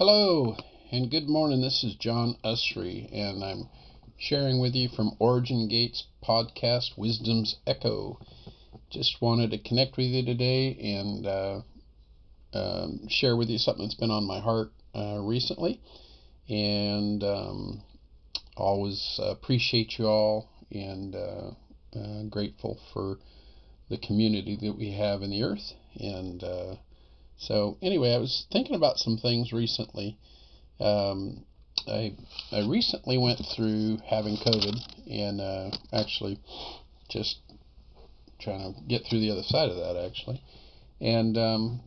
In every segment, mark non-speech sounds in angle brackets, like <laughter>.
Hello and good morning. This is John Usry, and I'm sharing with you from Origin Gates podcast, Wisdom's Echo. Just wanted to connect with you today and uh, um, share with you something that's been on my heart uh, recently. And um, always appreciate you all and uh, uh grateful for the community that we have in the earth. And uh, so anyway, I was thinking about some things recently. Um, I I recently went through having COVID and uh, actually just trying to get through the other side of that actually, and um,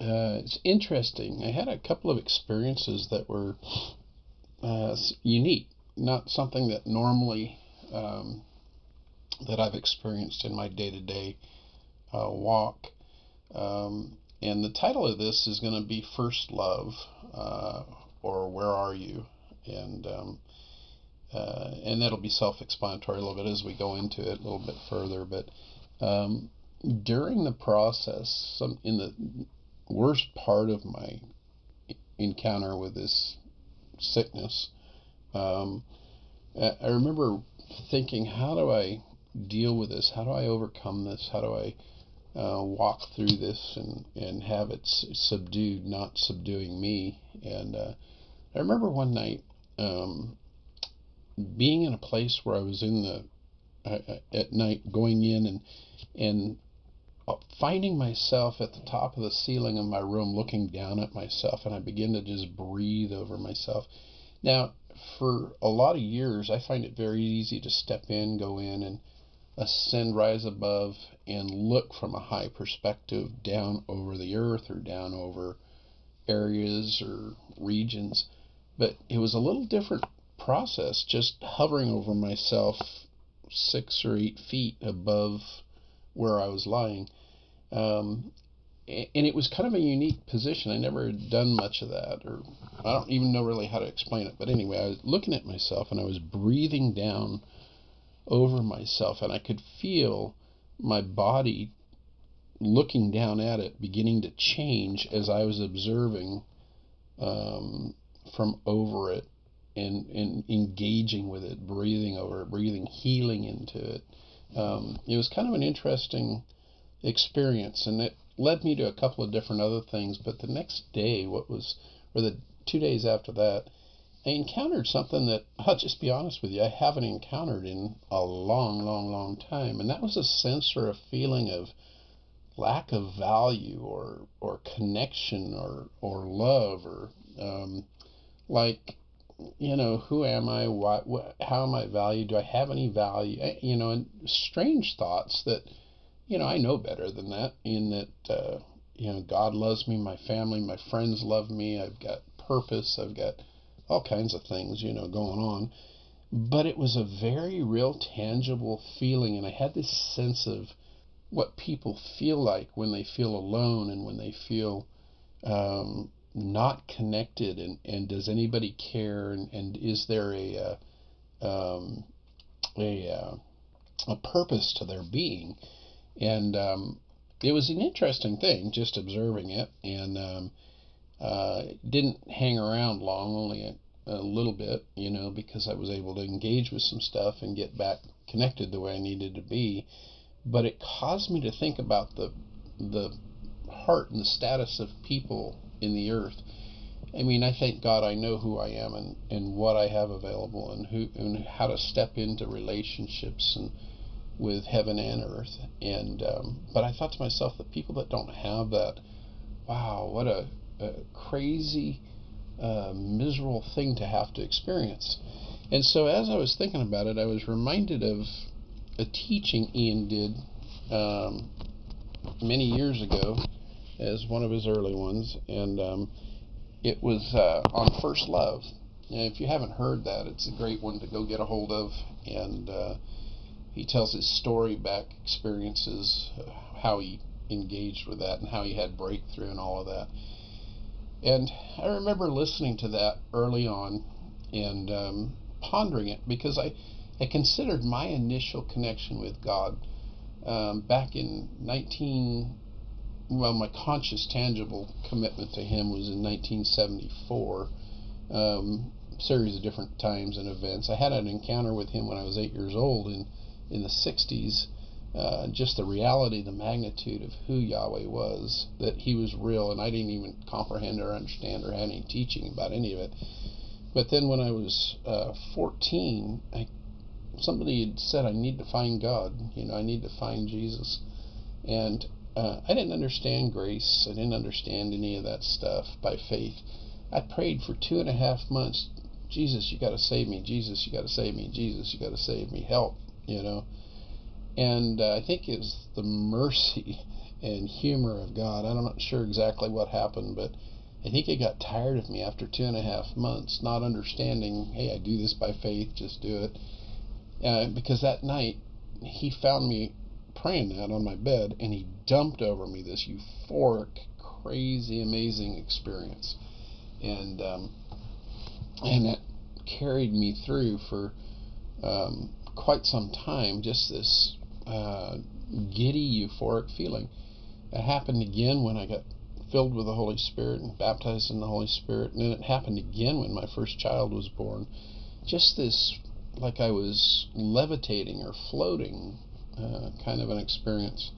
uh, it's interesting. I had a couple of experiences that were uh, unique, not something that normally um, that I've experienced in my day-to-day uh, walk. Um, and the title of this is going to be First Love, uh, or Where Are You? And um, uh, and that'll be self-explanatory a little bit as we go into it a little bit further. But um, during the process, some in the worst part of my encounter with this sickness, um, I remember thinking, how do I deal with this? How do I overcome this? How do I uh, walk through this and, and have it subdued, not subduing me. And uh, I remember one night um, being in a place where I was in the uh, uh at night going in and and uh, finding myself at the top of the ceiling of my room looking down at myself and I begin to just breathe over myself. Now, for a lot of years, I find it very easy to step in, go in, and ascend, rise above, and look from a high perspective down over the earth or down over areas or regions. But it was a little different process just hovering over myself six or eight feet above where I was lying. Um, and it was kind of a unique position. I never had done much of that, or I don't even know really how to explain it. But anyway, I was looking at myself and I was breathing down over myself, and I could feel my body looking down at it beginning to change as I was observing um, from over it and, and engaging with it, breathing over it, breathing healing into it. Um, it was kind of an interesting experience, and it led me to a couple of different other things. But the next day, what was, or the two days after that, I encountered something that <laughs> I'll just be honest with you, I haven't encountered in a long, long, long time, and that was a sense or a feeling of lack of value or or connection or or love or um, like you know who am I? What, what how am I valued? Do I have any value? Eh, you know and strange thoughts that you know I know better than that in that uh, you know God loves me my family my friends love me I've got purpose I've got all kinds of things, you know, going on. But it was a very real, tangible feeling, and I had this sense of what people feel like when they feel alone and when they feel um, not connected, and, and does anybody care, and, and is there a uh, um, a uh, a purpose to their being, and um, it was an interesting thing just observing it, and um, uh, didn't hang around long, only a, a, little bit, you know, because I was able to engage with some stuff and get back connected the way I needed to be. But it caused me to think about the the heart and the status of people in the earth. I mean, I thank God I know who I am and, and what I have available and who and how to step into relationships and with heaven and earth. And um, but I thought to myself, the people that don't have that, wow, what a a crazy, uh, miserable thing to have to experience. And so, as I was thinking about it, I was reminded of a teaching Ian did um, many years ago as one of his early ones, and um, it was uh, on first love. And if you haven't heard that, it's a great one to go get a hold of. And uh, he tells his story back experiences, uh, how he engaged with that, and how he had breakthrough and all of that. And I remember listening to that early on and um, pondering it because I, I considered my initial connection with God um, back in 19 well, my conscious, tangible commitment to Him was in 1974. Um, series of different times and events. I had an encounter with Him when I was eight years old in in the 60s. Uh, just the reality, the magnitude of who Yahweh was, that He was real, and I didn't even comprehend or understand or have any teaching about any of it. But then when I was uh, 14, I, somebody had said I need to find God. You know, I need to find Jesus, and uh, I didn't understand grace. I didn't understand any of that stuff by faith. I prayed for two and a half months. Jesus, you got to save me. Jesus, you got to save me. Jesus, you got to save me. Help, you know. And uh, I think it's the mercy <laughs> and humor of God. I'm not sure exactly what happened, but I think he got tired of me after two and a half months, not understanding, hey, I do this by faith, just do it. Uh, because that night, he found me praying that on my bed, and he dumped over me this euphoric, crazy, amazing experience. And, um, and it carried me through for um, quite some time, just this uh, giddy, euphoric feeling. It happened again when I got filled with the Holy Spirit and baptized in the Holy Spirit. And then it happened again when my first child was born. Just this, like I was levitating or floating uh, kind of an experience.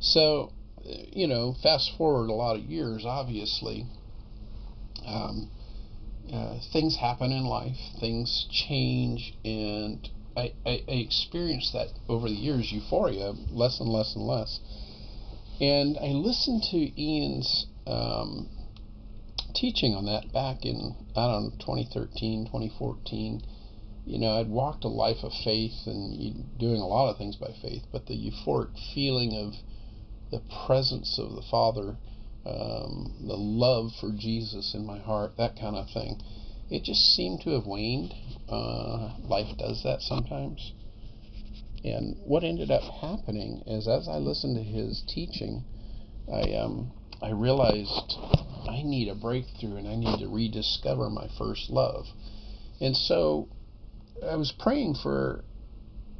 So, you know, fast forward a lot of years, obviously, um, uh, things happen in life, things change, and I, I, I experienced that over the years euphoria, less and less and less. And I listened to Ian's um, teaching on that back in, I don't know, 2013, 2014. You know, I'd walked a life of faith and doing a lot of things by faith, but the euphoric feeling of the presence of the Father, um, the love for Jesus in my heart, that kind of thing, it just seemed to have waned. Uh, life does that sometimes. And what ended up happening is, as I listened to his teaching, I um, I realized I need a breakthrough and I need to rediscover my first love. And so I was praying for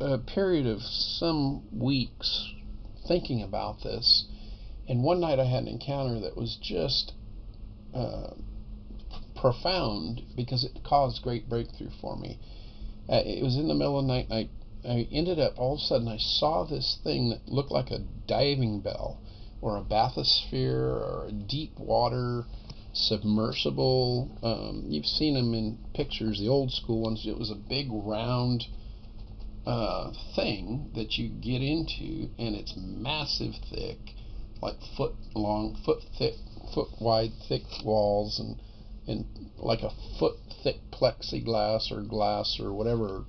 a period of some weeks, thinking about this. And one night I had an encounter that was just uh, profound because it caused great breakthrough for me. Uh, it was in the middle of the night, and I I ended up all of a sudden I saw this thing that looked like a diving bell or a bathysphere or a deep water submersible. Um, you've seen them in pictures, the old school ones. It was a big round uh, thing that you get into, and it's massive, thick, like foot long, foot thick, foot wide, thick walls, and and like a foot thick plexiglass or glass or whatever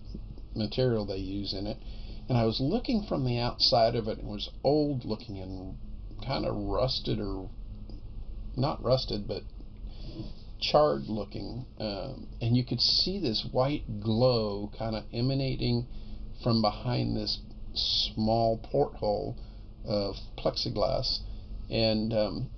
material they use in it. And I was looking from the outside of it, and it was old looking and kind of rusted or not rusted, but charred looking. Um, and you could see this white glow kind of emanating from behind this small porthole of plexiglass. And um,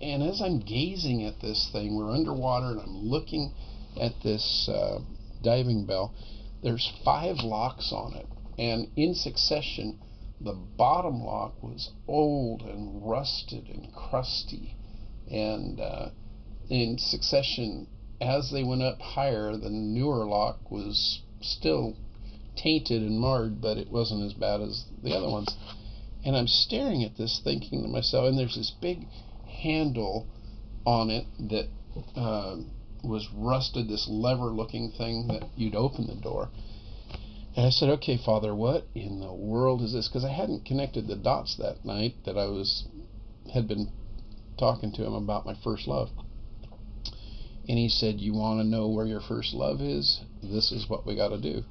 and as I'm gazing at this thing, we're underwater, and I'm looking at this uh, diving bell there's five locks on it, and in succession, the bottom lock was old and rusted and crusty, and uh, in succession, as they went up higher, the newer lock was still tainted and marred, but it wasn't as bad as the other ones. And I'm staring at this, thinking to myself, and there's this big handle on it that uh, was rusted, this lever looking thing that you'd open the door. And I said, okay, Father, what in the world is this? Because I hadn't connected the dots that night that I was had been talking to him about my first love. And he said, You want to know where your first love is? This is what we got to do.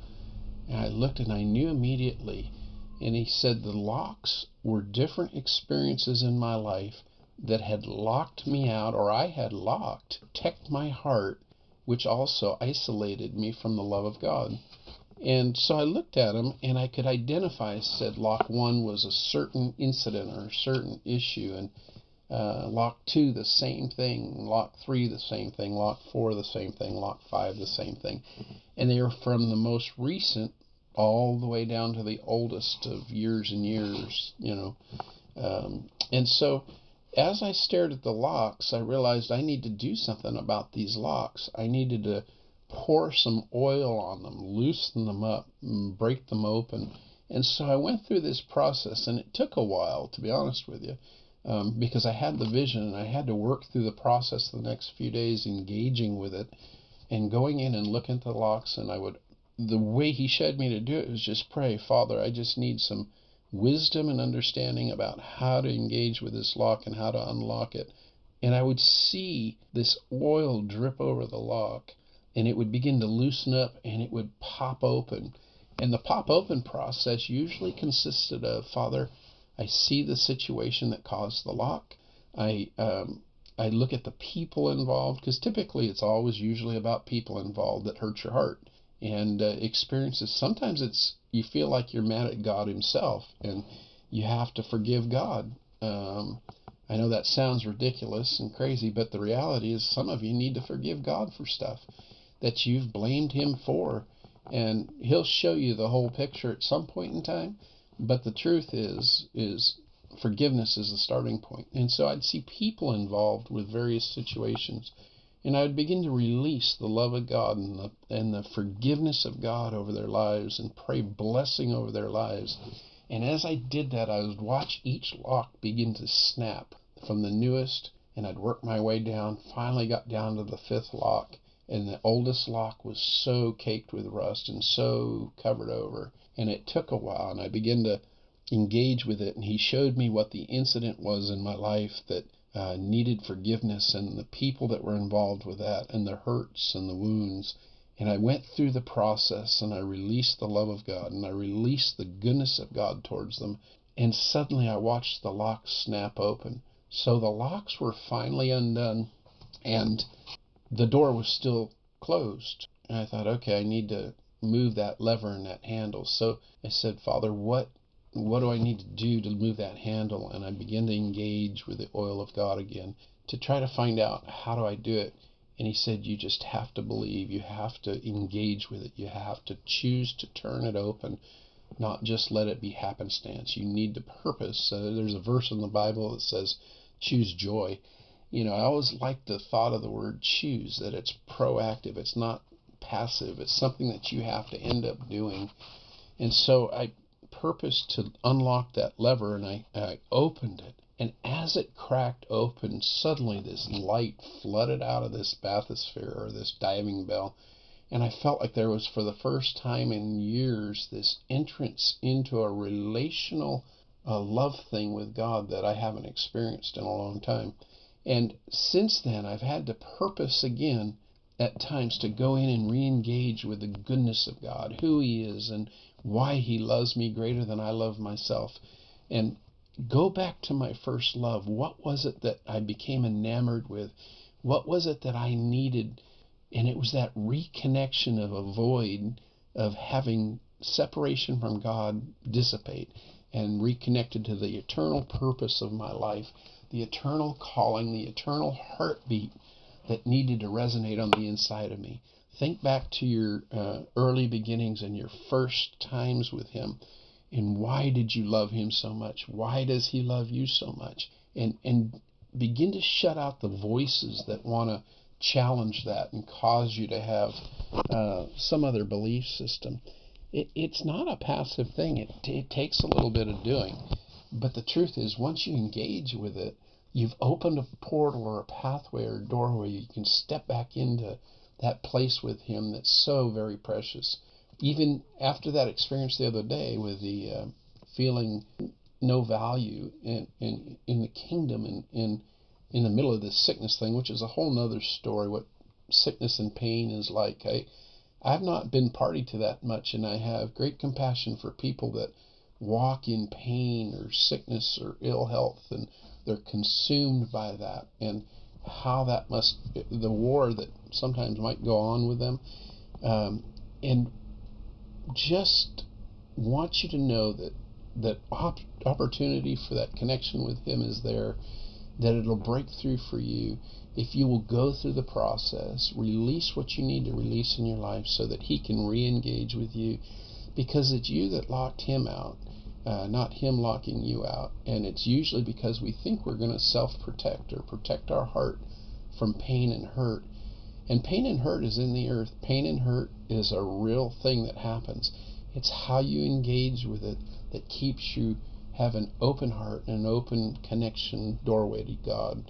And I looked and I knew immediately. And he said, The locks were different experiences in my life that had locked me out, or I had locked, protect my heart, which also isolated me from the love of God. And so I looked at them and I could identify, said lock one was a certain incident or a certain issue, and uh, lock two the same thing, lock three the same thing, lock four the same thing, lock five the same thing. And they were from the most recent all the way down to the oldest of years and years, you know. Um, and so as I stared at the locks, I realized I need to do something about these locks. I needed to pour some oil on them, loosen them up, break them open. And so I went through this process, and it took a while, to be honest with you, um, because I had the vision and I had to work through the process the next few days, engaging with it and going in and looking at the locks. And I would, the way he showed me to do it was just pray, Father, I just need some wisdom and understanding about how to engage with this lock and how to unlock it. And I would see this oil drip over the lock and it would begin to loosen up and it would pop open. And the pop open process usually consisted of Father, I see the situation that caused the lock. I um, I look at the people involved because typically it's always usually about people involved that hurt your heart and uh, experiences. Sometimes it's you feel like you're mad at God Himself and you have to forgive God. Um, I know that sounds ridiculous and crazy, but the reality is some of you need to forgive God for stuff that you've blamed Him for, and He'll show you the whole picture at some point in time. But the truth is, is forgiveness is the starting point. And so I'd see people involved with various situations, and I would begin to release the love of God and the, and the forgiveness of God over their lives and pray blessing over their lives. And as I did that, I would watch each lock begin to snap from the newest, and I'd work my way down, finally got down to the fifth lock, and the oldest lock was so caked with rust and so covered over and it took a while and I began to engage with it and he showed me what the incident was in my life that uh, needed forgiveness and the people that were involved with that and the hurts and the wounds. And I went through the process and I released the love of God and I released the goodness of God towards them. And suddenly I watched the locks snap open. So the locks were finally undone and the door was still closed. And I thought okay I need to move that lever and that handle. So I said, Father, what what do I need to do to move that handle? And I begin to engage with the oil of God again to try to find out how do I do it. And he said, You just have to believe. You have to engage with it. You have to choose to turn it open, not just let it be happenstance. You need to purpose. Uh, there's a verse in the Bible that says, Choose joy. You know, I always like the thought of the word choose, that it's proactive. It's not passive. It's something that you have to end up doing. And so I purposed to unlock that lever and I, I opened it. And as it cracked open, suddenly this light flooded out of this bathysphere or this diving bell. And I felt like there was, for the first time in years, this entrance into a relational uh, love thing with God that I haven't experienced in a long time. And since then, I've had to purpose again at times to go in and re-engage with the goodness of God, who He is, and why He loves me greater than I love myself, and go back to my first love. What was it that I became enamored with? What was it that I needed? And it was that reconnection of a void of having separation from God dissipate and reconnected to the eternal purpose of my life, the eternal calling, the eternal heartbeat that needed to resonate on the inside of me. Think back to your uh, early beginnings and your first times with Him. And why did you love Him so much? Why does He love you so much? And, and begin to shut out the voices that want to challenge that and cause you to have uh, some other belief system. It, it's not a passive thing, it, it takes a little bit of doing. But the truth is, once you engage with it, you've opened a portal or a pathway or a doorway. You can step back into that place with Him that's so very precious. Even after that experience the other day with the uh, feeling no value in, in, in the kingdom and in, in the middle of this sickness thing, which is a whole nother story, what sickness and pain is like. I, I've not been party to that much, and I have great compassion for people that walk in pain or sickness or ill health and they're consumed by that and how that must the war that sometimes might go on with them. Um, and just want you to know that that op- opportunity for that connection with him is there that it'll break through for you if you will go through the process release what you need to release in your life so that he can re-engage with you because it's you that locked him out uh, not Him locking you out. And it's usually because we think we're going to self protect or protect our heart from pain and hurt. And pain and hurt is in the earth. Pain and hurt is a real thing that happens. It's how you engage with it that keeps you have an open heart and an open connection doorway to God.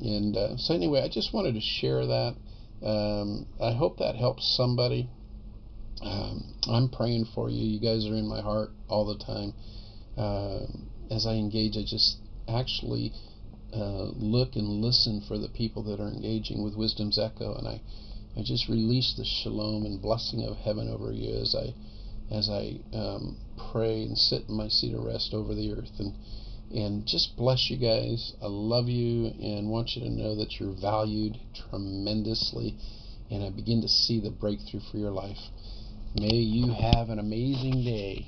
And uh, so, anyway, I just wanted to share that. Um, I hope that helps somebody. Um, I'm praying for you. You guys are in my heart all the time. Uh, as I engage, I just actually uh, look and listen for the people that are engaging with Wisdom's Echo, and I, I just release the shalom and blessing of heaven over you as I, as I um, pray and sit in my seat of rest over the earth, and and just bless you guys. I love you and want you to know that you're valued tremendously, and I begin to see the breakthrough for your life. May you have an amazing day.